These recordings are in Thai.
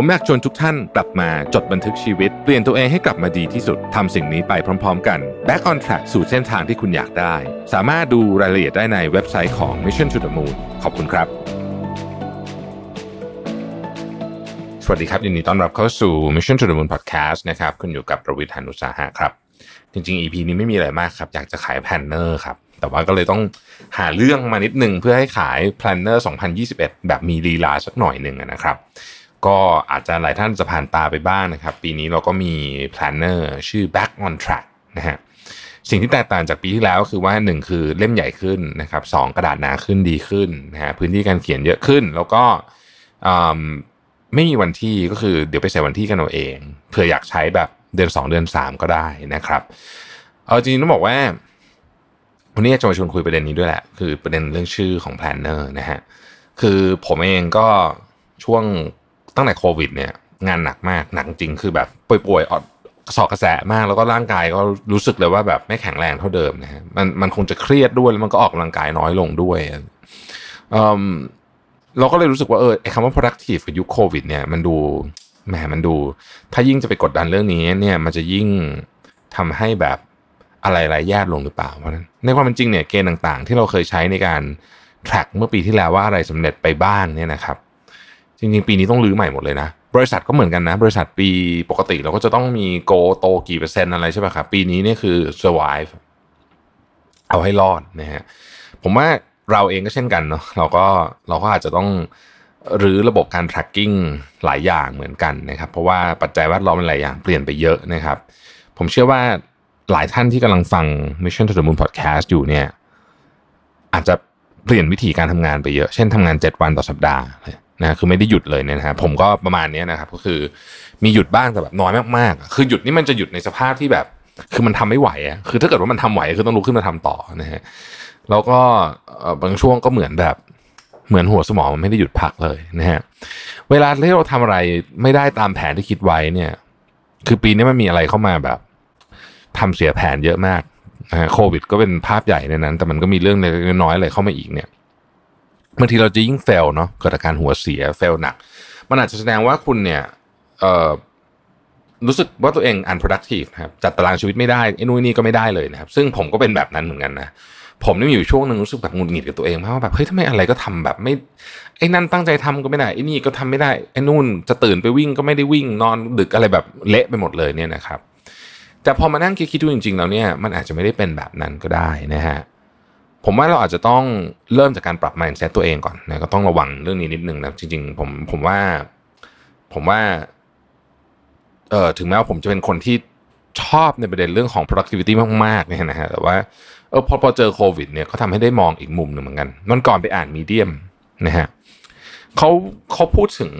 ผมอยากชวนทุกท่านกลับมาจดบันทึกชีวิต เปลี่ยนตัวเองให้กลับมาดีที่สุดทำสิ่งนี้ไปพร้อม ๆ กัน Back on Track สู่เส้นทางที่คุณอยากได้ สามารถดูรายละเอียดได้ในเว็บไซต์ของ Mission to the Moon ขอบคุณครับ สวัสดีครับยินดีต้อนรับเข้าสู่ Mission to the Moon Podcast นะครับคุณอยู่กับรวิศ หาญอุตสาหะครับ จริง ๆ EP นี้ไม่มีอะไรมากครับ อยากจะขาย planner ครับแต่ว่าก็เลยต้องหาเรื่องมานิดนึงเพื่อให้ขาย planner 2021 แบบมีลีลาสักหน่อยหนึ่งนะครับ ก็อาจจะหลายท่านจะผ่านตาไปบ้างนะครับ ปีนี้เราก็มี planner ชื่อ Back on Track นะฮะสิ่งที่แตกต่างจากปีที่แล้วคือว่าหนึ่งคือเล่มใหญ่ขึ้นนะครับสองกระดาษหนาขึ้นดีขึ้นนะฮะพื้นที่การเขียนเยอะขึ้น แล้วก็ไม่มีวันที่ก็คือเดี๋ยวไปใส่วันที่กันเอาเองเผื่ออยากใช้แบบเดือนสองเดือนสามก็ได้นะครับเอาจริงๆต้องบอกว่าวันนี้จะมาชวนคุยประเด็นนี้ด้วยแหละ คือประเด็นเรื่องชื่อของ planner นะฮะคือผมเองก็ช่วง ตั้งแต่โควิด เนี่ย งานหนักมากหนักจริงคือแบบป่วยๆออดสอกกระแสมากแล้วก็ร่างกายก็รู้สึกเลยว่าแบบไม่แข็งแรงเท่าเดิมนะฮะมันมันคงจะเครียดด้วยแล้วมันก็ออกกำลังกายน้อยลงด้วยเออเราก็เลยรู้สึกว่าเออคำว่า productive กับยุคโควิด เนี่ยมันดูแหมมันดู ถ้ายิ่งจะไปกดดันเรื่องนี้เนี่ยมันจะยิ่งทำให้แบบอะไรๆแย่ลงหรือเปล่าเพราะนั้นในความเป็นจริงเนี่ยเกณฑ์ต่างๆ ที่เราเคยใช้ในการ track เมื่อปีที่แล้วว่าอะไรสำเร็จไปบ้างเนี่ยนะครับ จริงๆ ปีนี้ต้องรื้อใหม่หมดเลยนะ บริษัทก็เหมือนกันนะ บริษัทปีปกติเราก็จะต้องมีโกโตกี่เปอร์เซ็นต์อะไรใช่ไหมครับ ปีนี้นี่คือ survive เอาให้รอดนะฮะ ผมว่าเราเองก็เช่นกันเนาะ เราก็เราก็อาจจะต้องรื้อระบบการ tracking หลายอย่างเหมือนกันนะครับ เพราะว่าปัจจัยแวดล้อมหลายอย่างเปลี่ยนไปเยอะนะครับ ผมเชื่อว่าหลายท่านที่กำลังฟัง Mission to the Moon Podcast อยู่เนี่ยอาจจะเปลี่ยนวิธีการทำงานไปเยอะ เช่นทำงาน 7 วันต่อสัปดาห์ นะคือไม่ได้หยุดเลยเนี่ยนะฮะผมก็ประมาณนี้นะครับ ก็คือมีหยุดบ้างแต่แบบน้อยมากๆ คือหยุดนี่มันจะหยุดในสภาพที่แบบ คือมันทำไม่ไหวอะคือถ้าเกิดว่ามันทำไหวคือต้องลุกขึ้นมาทำต่อนะฮะแล้วก็บางช่วงก็เหมือนแบบเหมือนหัวสมองมันไม่ได้หยุดพักเลยนะฮะเวลาที่เราทำอะไรไม่ได้ตามแผนที่คิดไว้เนี่ย คือปีนี้มันมีอะไรเข้ามาแบบทำเสียแผนเยอะมากนะฮะโควิด ก็เป็นภาพใหญ่ในนั้น แต่มันก็มีเรื่องเล็กๆน้อยๆอะไรเข้ามาอีกเนี่ย บางทีเราจะยิ่งเฟลเนาะเกิดอาการหัวเสียเฟลหนัก มันอาจจะแสดงว่าคุณเนี่ยเอ่อรู้สึกว่าตัวเอง unproductive นะครับจัดตารางชีวิตไม่ได้ไอ้นู่นนี่ก็ไม่ได้เลยนะครับ ซึ่งผมก็เป็นแบบนั้นเหมือนกันนะผมนี่มีอยู่ช่วงหนึ่งรู้สึกแบบงุดหงิดกับตัวเองมากว่าแบบเฮ้ยทำไมอะไรก็ทำแบบไม่ไอ้นั่นตั้งใจทำก็ไม่ได้ไอ้นี่ก็ทำไม่ได้ไอ้นู่นจะตื่นไปวิ่งก็ไม่ได้วิ่งนอนดึกอะไรแบบเละไปหมดเลยเนี่ยนะครับ แต่พอมานั่งคิดดูจริงๆแล้วเนี่ยมันอาจจะไม่ได้เป็นแบบนั้นก็ได้นะฮะ ผมว่าเราอาจจะต้องเริ่มจากการปรับ mindset ตัวเองก่อนนะก็ต้องระวังเรื่องนี้นิดนึงนะจริงๆ ผมผมว่า ผมว่าเออถึงแม้ว่าผมจะเป็นคนที่ชอบในประเด็นเรื่องของ productivity มากๆเนี่ยนะฮะแต่ว่าเออพอพอเจอโควิดเนี่ยเขาทำให้ได้มองอีกมุมหนึ่งเหมือนกันนั่นก่อนไปอ่านมีเดียมนะฮะเขาเขาพูดถึง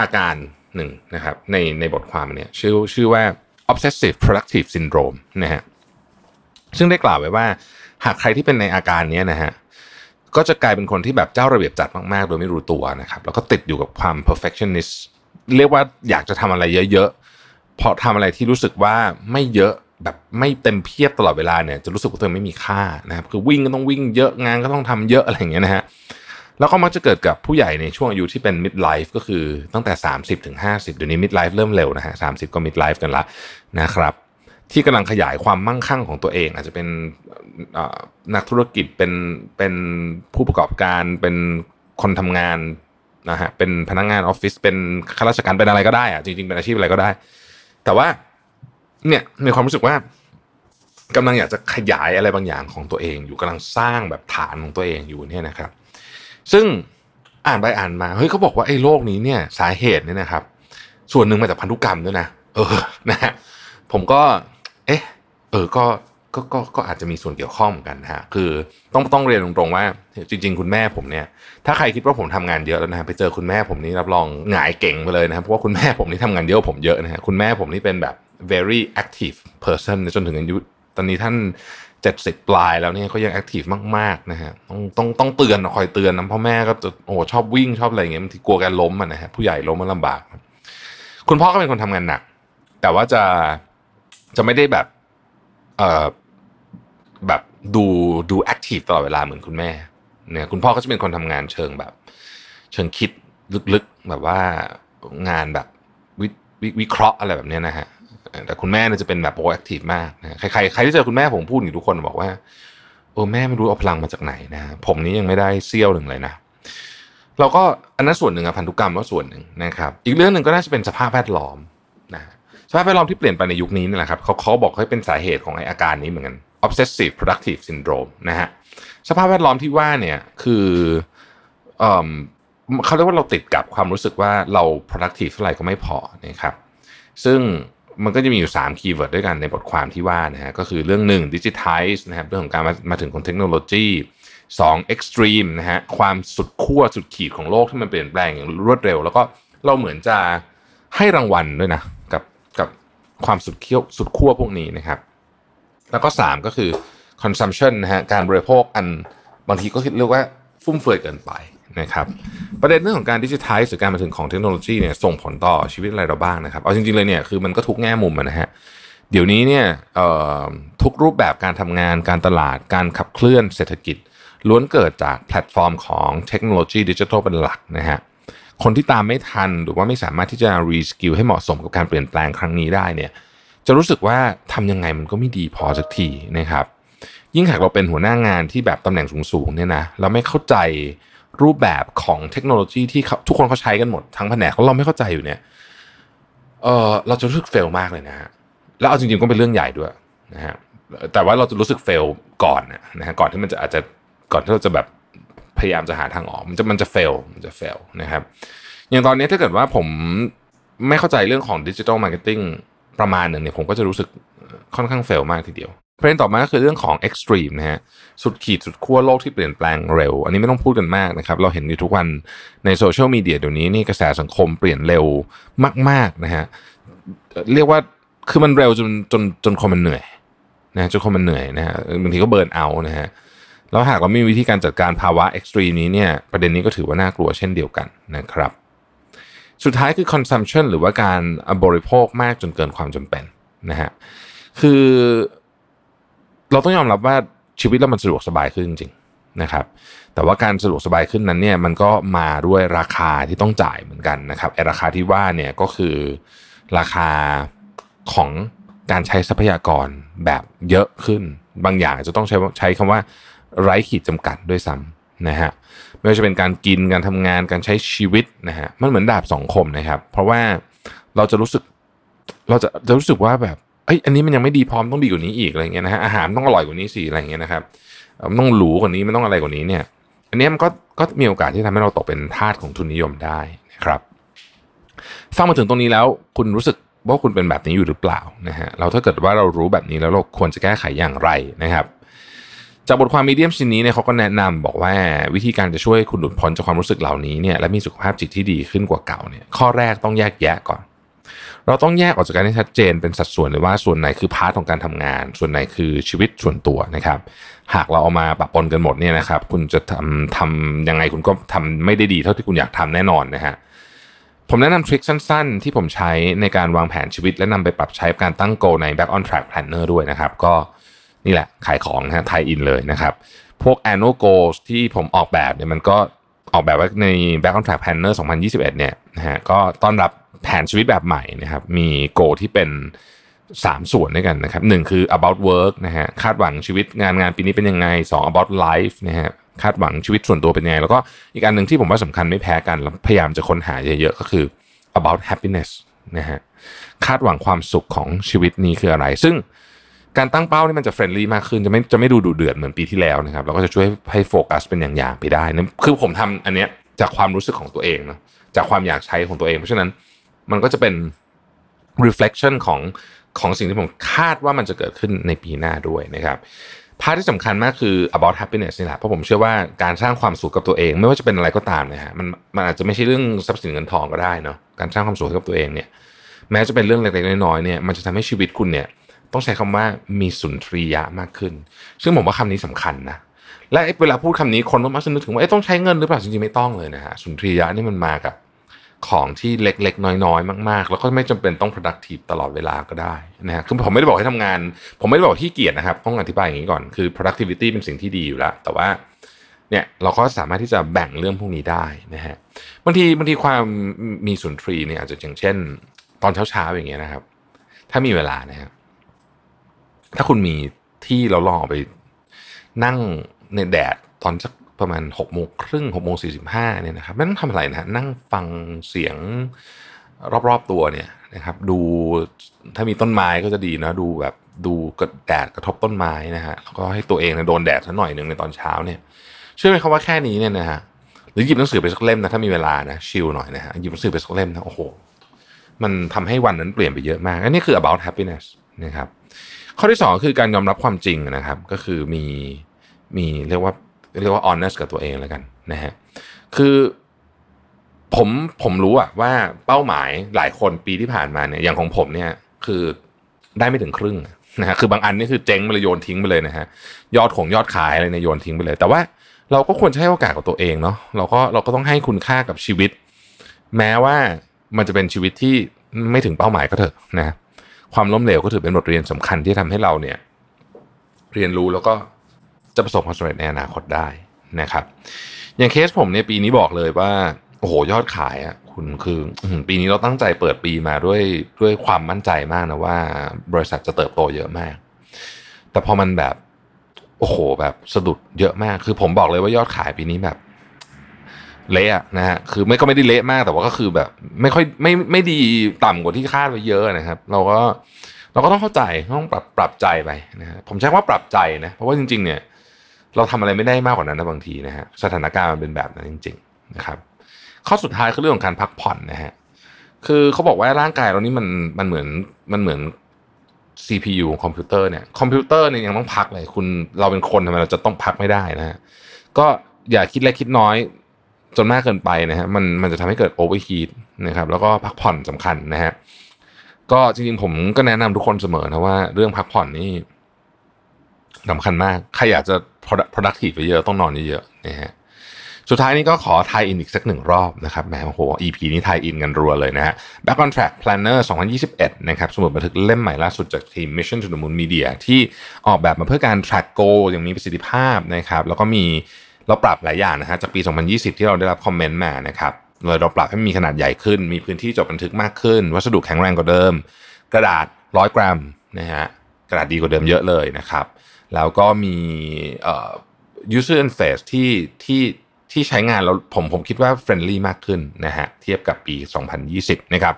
อาการหนึ่งนะครับในในบทความเนี่ยชื่อชื่อว่า obsessive productive syndrome นะฮะซึ่งได้กล่าวไว้ว่า หากใครที่เป็นในอาการนี้นะฮะก็จะกลายเป็นคนที่แบบเจ้าระเบียบจัดมากๆ โดยไม่รู้ตัวนะครับ แล้วก็ติดอยู่กับความ perfectionist เรียกว่าอยากจะทำอะไรเยอะๆพอทำอะไรที่รู้สึกว่าไม่เยอะแบบไม่เต็มเพียบตลอดเวลาเนี่ยจะรู้สึกว่าตัวเองไม่มีค่านะครับคือวิ่งก็ต้องวิ่งเยอะงานก็ต้องทำเยอะอะไรอย่างเงี้ยนะฮะแล้วก็มักจะเกิดกับผู้ใหญ่ในช่วงอายุที่เป็น mid life ก็คือตั้งแต่ 30 ถึง 50 เดี๋ยวนี้ mid life เริ่มเร็วนะฮะ30 ก็ mid life กันละนะครับ ที่กำลังขยายความมั่งคั่งของตัวเอง อาจจะเป็นนักธุรกิจเป็นเป็นผู้ประกอบการเป็นคนทำงานนะฮะเป็นพนักงานออฟฟิศเป็นข้าราชการเป็นอะไรก็ได้อะจริงๆเป็นอาชีพอะไรก็ได้ แต่ว่าเนี่ยมีความรู้สึกว่ากำลังอยากจะขยายอะไรบางอย่างของตัวเอง อยู่กำลังสร้างแบบฐานของตัวเองอยู่เนี่ยนะครับ ซึ่งอ่านไปอ่านมาเฮ้ยเขาบอกว่าไอ้โรคนี้เนี่ยสาเหตุเนี่ยนะครับ ส่วนหนึ่งมาจากพันธุกรรมด้วยนะเออนะฮะผมก็ เออก็ก็ก็ก็อาจจะมีส่วนเกี่ยวข้องเหมือนกันนะฮะคือต้องต้องเรียนตรงๆว่า จริง ๆ คุณแม่ผมเนี่ย ถ้าใครคิดว่าผมทำงานเยอะแล้วนะฮะไปเจอคุณแม่ผมนี่รับรองหงายเก่งไปเลยนะครับเพราะว่าคุณแม่ผมนี่ทำงานเยอะผมเยอะนะฮะคุณแม่ผมนี่เป็นแบบ very active person จนถึงอายุตอนนี้ท่านเจ็ดสิบปลายแล้วเนี่ยเขายังแอคทีฟมากๆนะฮะต้องต้องต้องเตือนคอยเตือนนะพ่อแม่ก็จะโอ้ชอบวิ่งชอบอะไรอย่างเงี้ยบางทีกลัวแกล้มอะนะฮะผู้ใหญ่ล้มมันลำบาก คุณพ่อก็เป็นคนทำงานหนัก แต่ว่าจะจะไม่ได้แบบ เอ่อแบบดูดูแอคทีฟตลอดเวลาเหมือนคุณแม่เนี่ยคุณพ่อก็จะเป็นคนทำงานเชิงแบบ เชิงคิดลึกๆแบบว่างานแบบวิววิเคราะห์อะไรแบบเนี้ยนะฮะแต่คุณแม่เนี่ยจะเป็นแบบโปรแอคทีฟมากนะใครใครใครที่เจอคุณแม่ผมพูดอยู่ทุกคนบอกว่าโอ้แม่ไม่รู้เอาพลังมาจากไหนนะผมนี้ยังไม่ได้เซี่ยวหนึ่งเลยนะเราก็อันนั้นส่วนหนึ่งอะพันธุกรรมก็ส่วนหนึ่งนะครับ อีกเรื่องหนึ่งก็น่าจะเป็นสภาพแวดล้อมนะ ภาพแวดล้อมที่เปลี่ยนไปในยุคนี้นี่แหละครับเขาเขาบอกให้เป็นสาเหตุของไออาการนี้เหมือนกัน obsessive productive syndrome นะฮะสภาพแวดล้อมที่ว่าเนี่ยคือเอ่อเขาเรียกว่าเราติดกับความรู้สึกว่าเรา productive เท่าไหร่ก็ไม่พอนะครับซึ่งมันก็จะมีอยู่3คีย์เวิร์ดด้วยกันในบทความที่ว่านะฮะก็คือเรื่องหนึ่ง digitize นะครับเรื่องของการมามาถึงของเทคโนโลยี2 extreme นะฮะความสุดขั้วสุดขีดของโลกที่มันเปลี่ยนแปลงอย่างรวดเร็ว แล้วก็เราเหมือนจะให้รางวัลด้วยนะกับ ความสุดเคี้ยวสุดขั้วพวกนี้นะครับ แล้วก็ 3 ก็คือ consumption นะฮะการบริโภคอันบางทีก็เรียกว่าฟุ่มเฟือยเกินไปนะครับประเด็นเรื่องของการดิจิทัลหรือการมาถึงของเทคโนโลยีเนี่ยส่งผลต่อชีวิตอะไรเราบ้างนะครับ เอาจริงๆเลยเนี่ยคือมันก็ทุกแง่มุมนะฮะเดี๋ยวนี้เนี่ยทุกรูปแบบการทำงานการตลาดการขับเคลื่อนเศรษฐกิจ ล้วนเกิดจากแพลตฟอร์มของเทคโนโลยีดิจิทัลเป็นหลักนะฮะ คนที่ตามไม่ทันหรือว่าไม่สามารถที่จะ reskill ให้เหมาะสมกับการเปลี่ยนแปลงครั้งนี้ได้เนี่ยจะรู้สึกว่าทำยังไงมันก็ไม่ดีพอสักทีนะครับยิ่งหากเราเป็นหัวหน้างานที่แบบตำแหน่งสูงๆเนี่ยนะเราไม่เข้าใจรูปแบบของเทคโนโลยีที่ทุกคนเขาใช้กันหมดทั้งแผนกเราไม่เข้าใจอยู่เนี่ยเออเราจะรู้สึก fail มากเลยนะฮะแล้วเอาจริงๆก็เป็นเรื่องใหญ่ด้วยนะฮะแต่ว่าเราจะรู้สึก fail ก่อนนะฮะก่อนที่มันจะอาจจะก่อนที่เราจะแบบ พยายามจะหาทางออก มันจะมันจะ fail มันจะ fail นะครับ อย่างตอนนี้ถ้าเกิดว่าผมไม่เข้าใจเรื่องของ digital marketingประมาณหนึ่งเนี่ยผมก็จะรู้สึกค่อนข้างเฟลมากทีเดียวประเด็นต่อมาก็คือเรื่องของ extreme นะฮะสุดขีดสุดขั้วโลกที่เปลี่ยนแปลงเร็ว อันนี้ไม่ต้องพูดกันมากนะครับ เราเห็นอยู่ทุกวันในโซเชียลมีเดียเดี๋ยวนี้นี่กระแสสังคมเปลี่ยนเร็วมาก ๆ นะฮะเรียกว่าคือมันเร็วจนจนจนคนมันเหนื่อยนะจนคนมันเหนื่อยนะฮะบางทีก็เบิร์นเอานะฮะ แล้วหากเราไม่มีวิธีการจัดการภาวะ extreme นี้เนี่ยประเด็นนี้ก็ถือว่าน่ากลัวเช่นเดียวกันนะครับ สุดท้ายคือ consumption หรือว่าการบริโภคมากจนเกินความจำเป็นนะฮะคือเราต้องยอมรับว่าชีวิตเรามันสะดวกสบายขึ้นจริงๆนะครับแต่ว่าการสะดวกสบายขึ้นนั้นเนี่ยมันก็มาด้วยราคาที่ต้องจ่ายเหมือนกันนะครับไอราคาที่ว่าเนี่ยก็คือราคาของการใช้ทรัพยากรแบบเยอะขึ้น บางอย่างจะต้องใช้ใช้คำว่า ไร้ขีดจำกัดด้วยซ้ำนะฮะไม่ว่าจะเป็นการกินการทำงานการใช้ชีวิตนะฮะมันเหมือนดาบสองคมนะครับ เพราะว่าเราจะรู้สึกเราจะจะรู้สึกว่าแบบเอ้ยอันนี้มันยังไม่ดีพร้อมต้องดีกว่านี้อีกอะไรเงี้ยนะฮะอาหารต้องอร่อยกว่านี้สิอะไรเงี้ยนะครับมันต้องหรูกว่านี้มันต้องอะไรกว่านี้เนี่ย อันนี้มันก็ก็มีโอกาสที่ทำให้เราตกเป็นทาสของทุนนิยมได้นะครับฟังมาถึงตรงนี้แล้วคุณรู้สึกว่าคุณเป็นแบบนี้อยู่หรือเปล่านะฮะเราถ้าเกิดว่าเรารู้แบบนี้แล้วเราควรจะแก้ไขอย่างไรนะครับ จากบทความ Medium ชิ้นนี้เนี่ยเขาก็แนะนำบอกว่าวิธีการจะช่วยคุณหลุดพ้นจากความรู้สึกเหล่านี้เนี่ยและมีสุขภาพจิตที่ดีขึ้นกว่าเก่าเนี่ยข้อแรกต้องแยกแยะก่อน เราต้องแยกออกจากกันให้ชัดเจนเป็นสัดส่วนเลยว่าส่วนไหนคือ part ของการทำงาน ส่วนไหนคือชีวิตส่วนตัวนะครับ หากเราเอามาปะปนกันหมดเนี่ยนะครับ คุณจะทำทำยังไงคุณก็ทำไม่ได้ดีเท่าที่คุณอยากทำแน่นอนนะฮะผมแนะนำ trick สั้นๆ ที่ผมใช้ในการวางแผนชีวิต และนำไปปรับใช้การตั้ง goal ใน Back on Track Planner ด้วยนะครับ ก็ นี่แหละขายของนะฮะไทยอินเลยนะครับ พวก annual goals ที่ผมออกแบบเนี่ยมันก็ออกแบบไว้ใน Back on Track Planner 2021 เนี่ยนะฮะก็ต้อนรับแผนชีวิตแบบใหม่นะครับ มีโกที่เป็น 3 ส่วนด้วยกันนะครับหนึ่งคือ about work นะฮะคาดหวังชีวิตงานงานปีนี้เป็นยังไง 2 about life นะฮะคาดหวังชีวิตส่วนตัวเป็นยังไง แล้วก็อีกอันหนึ่งที่ผมว่าสำคัญไม่แพ้กันแล้วพยายามจะค้นหาเยอะๆ ก็คือ about happiness นะฮะคาดหวังความสุขของชีวิตนี้คืออะไร ซึ่ง การตั้งเป้านี่มันจะ friendly มากขึ้นจะไม่จะไม่ดูดูเดือดเหมือนปีที่แล้วนะครับแล้วก็จะช่วยให้โฟกัสเป็นอย่างๆไปได้นะคือผมทำอันเนี้ยจากความรู้สึกของตัวเองนะจากความอยากใช้ของตัวเอง เพราะฉะนั้นมันก็จะเป็น reflection ของของสิ่งที่ผมคาดว่ามันจะเกิดขึ้นในปีหน้าด้วยนะครับ part ที่สำคัญมากคือ about happiness นี่แหละเพราะผมเชื่อว่าการสร้างความสุขกับตัวเอง ไม่ว่าจะเป็นอะไรก็ตามนะฮะมันมันอาจจะไม่ใช่เรื่องทรัพย์สินเงินทองก็ได้เนาะการสร้างความสุขกับตัวเองเนี่ย แม้จะเป็นเรื่องเล็กๆน้อยๆเนี่ยมันจะทำให้ชีวิตคุณเนี่ย ต้องใช้คำว่ามีสุนทรียะมากขึ้น ซึ่งผมว่าคำนี้สำคัญนะและเวลาพูดคำนี้คนมักจะนึกถึงว่าต้องใช้เงินหรือเปล่าจริงๆไม่ต้องเลยนะฮะสุนทรียะนี่มันมากับของที่เล็กๆ น้อยๆ มากๆ แล้วก็ไม่จำเป็นต้อง productive ตลอดเวลาก็ได้นะฮะคือผมไม่ได้บอกให้ทำงาน ผมไม่ได้บอกที่เกียรตินะครับ ต้องอธิบายอย่างนี้ก่อน คือ productivity เป็นสิ่งที่ดีอยู่แล้ว แต่ว่าเนี่ยเราก็สามารถที่จะแบ่งเรื่องพวกนี้ได้นะฮะ บางทีบางทีความมีสุนทรีเนี่ยอาจจะอย่างเช่น ตอนเช้าๆอย่างเงี้ยนะครับ ถ้ามีเวลานะครับ ถ้าคุณมีที่เราลองไปนั่งในแดดตอนสักประมาณหกโมงครึ่งหกโมงสี่สิบห้าเนี่ยนะครับไม่ต้องทำอะไรนะนั่งฟังเสียงรอบๆตัวเนี่ยนะครับดูถ้ามีต้นไม้ก็จะดีนะดูแบบดูกระแดดกระทบต้นไม้นะฮะแล้วก็ให้ตัวเองนะโดนแดดสักหน่อยหนึ่งในตอนเช้าเนี่ยเชื่อไหมครับว่าแค่นี้เนี่ยนะฮะหรือหยิบหนังสือไปสักเล่มนะถ้ามีเวลานะชิลหน่อยนะฮะหยิบหนังสือไปสักเล่มนะโอ้โห มันทำให้วันนั้นเปลี่ยนไปเยอะมากอันนี้คือ about happiness นะครับ ข้อที่สองคือการยอมรับความจริงนะครับ ก็คือมีมีเรียกว่าเรียกว่า honest กับตัวเองแล้วกันนะฮะคือผมผมรู้อะว่าเป้าหมายหลายคนปีที่ผ่านมาเนี่ยอย่างของผมเนี่ยคือได้ไม่ถึงครึ่งนะฮะคือบางอันนี่คือเจ๊งไปเลยโยนทิ้งไปเลยนะฮะยอดของยอดขายอะไรเนี่ยโยนทิ้งไปเลย แต่ว่าเราก็ควรจะให้โอกาสกับตัวเองเนาะเราก็เราก็ต้องให้คุณค่ากับชีวิต แม้ว่ามันจะเป็นชีวิตที่ไม่ถึงเป้าหมายก็เถอะนะ ความล้มเหลวก็ถือเป็นบทเรียนสำคัญที่ทำให้เราเนี่ยเรียนรู้แล้วก็จะประสบความสำเร็จในอนาคตได้นะครับ อย่างเคสผมเนี่ยปีนี้บอกเลยว่าโอ้โหยอดขายอะคุณคือปีนี้เราตั้งใจเปิดปีมาด้วยด้วยความมั่นใจมากนะว่า บริษัทจะเติบโตเยอะมาก แต่พอมันแบบโอ้โหแบบสะดุดเยอะมาก คือผมบอกเลยว่ายอดขายปีนี้แบบ เละนะฮะคือไม่ก็ไม่ได้เละมากแต่ว่าก็คือแบบ ไม่ค่อยไม่ไม่ดีต่ำกว่าที่คาดไว้เยอะนะครับ เราก็เราก็ต้องเข้าใจต้องปรับปรับใจไปนะฮะผมใช้ว่าปรับใจนะเพราะว่าจริง ๆ เนี่ย เราทำอะไรไม่ได้มากกว่านั้นนะบางทีนะฮะสถานการณ์มันเป็นแบบนั้นจริง ๆ นะครับ ข้อสุดท้ายคือเรื่องของการพักผ่อนนะฮะคือเขาบอกว่าร่างกายเรานี่มันมันเหมือนมันเหมือน CPU ของคอมพิวเตอร์เนี่ยคอมพิวเตอร์เนี่ยยังต้องพักเลย คุณเราเป็นคนทำไมเราจะต้องพักไม่ได้นะฮะก็อย่าคิดเล็กคิดน้อย จนมากเกินไปนะฮะมันมันจะทำให้เกิด overheat นะครับแล้วก็พักผ่อนสำคัญนะฮะก็จริงๆผมก็แนะนำทุกคนเสมอนะว่าเรื่องพักผ่อนนี่สำคัญมากใครอยากจะ productive ไปเยอะต้องนอนเยอะๆนะฮะสุดท้ายนี้ก็ขอทายอินอีกสักหนึ่งรอบนะครับแหมโอ้โห EP นี้ทายอินกันรัวเลยนะฮะ Back on Track Planner 2021 นะครับสมุดบันทึกเล่มใหม่ล่าสุดจากทีม Mission to the Moon Media ที่ออกแบบมาเพื่อการ track goal อย่างมีประสิทธิภาพนะครับแล้วก็มี เราปรับหลายอย่างนะฮะจากปี 2020 ที่เราได้รับคอมเมนต์มานะครับเลยเราปรับให้มีขนาดใหญ่ขึ้น มีพื้นที่จดบันทึกมากขึ้น วัสดุแข็งแรงกว่าเดิม กระดาษ 100 กรัมนะฮะกระดาษดีกว่าเดิมเยอะเลยนะครับ แล้วก็มีเอ่อ user interface ที่ที่ที่ใช้งานแล้วผมผมคิดว่าเฟรนลี่มากขึ้นนะฮะเทียบกับปี 2020 นะครับ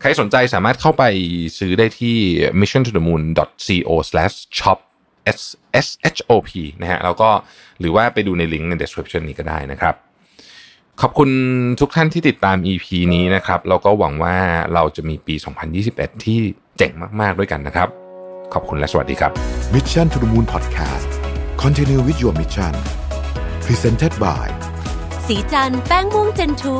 ใครสนใจสามารถเข้าไปซื้อได้ที่ missiontothe moon. co/shop s s h o p นะฮะแล้วก็หรือว่าไปดูในลิงก์ใน description นี้ก็ได้นะครับ ขอบคุณทุกท่านที่ติดตาม EP นี้นะครับแล้วก็หวังว่าเราจะมีปี 2021 ที่เจ๋งมากๆด้วยกันนะครับ ขอบคุณและสวัสดีครับ Mission to the Moon Podcast Continue with your mission Presented by สีจันแป้งม่วงเจนทู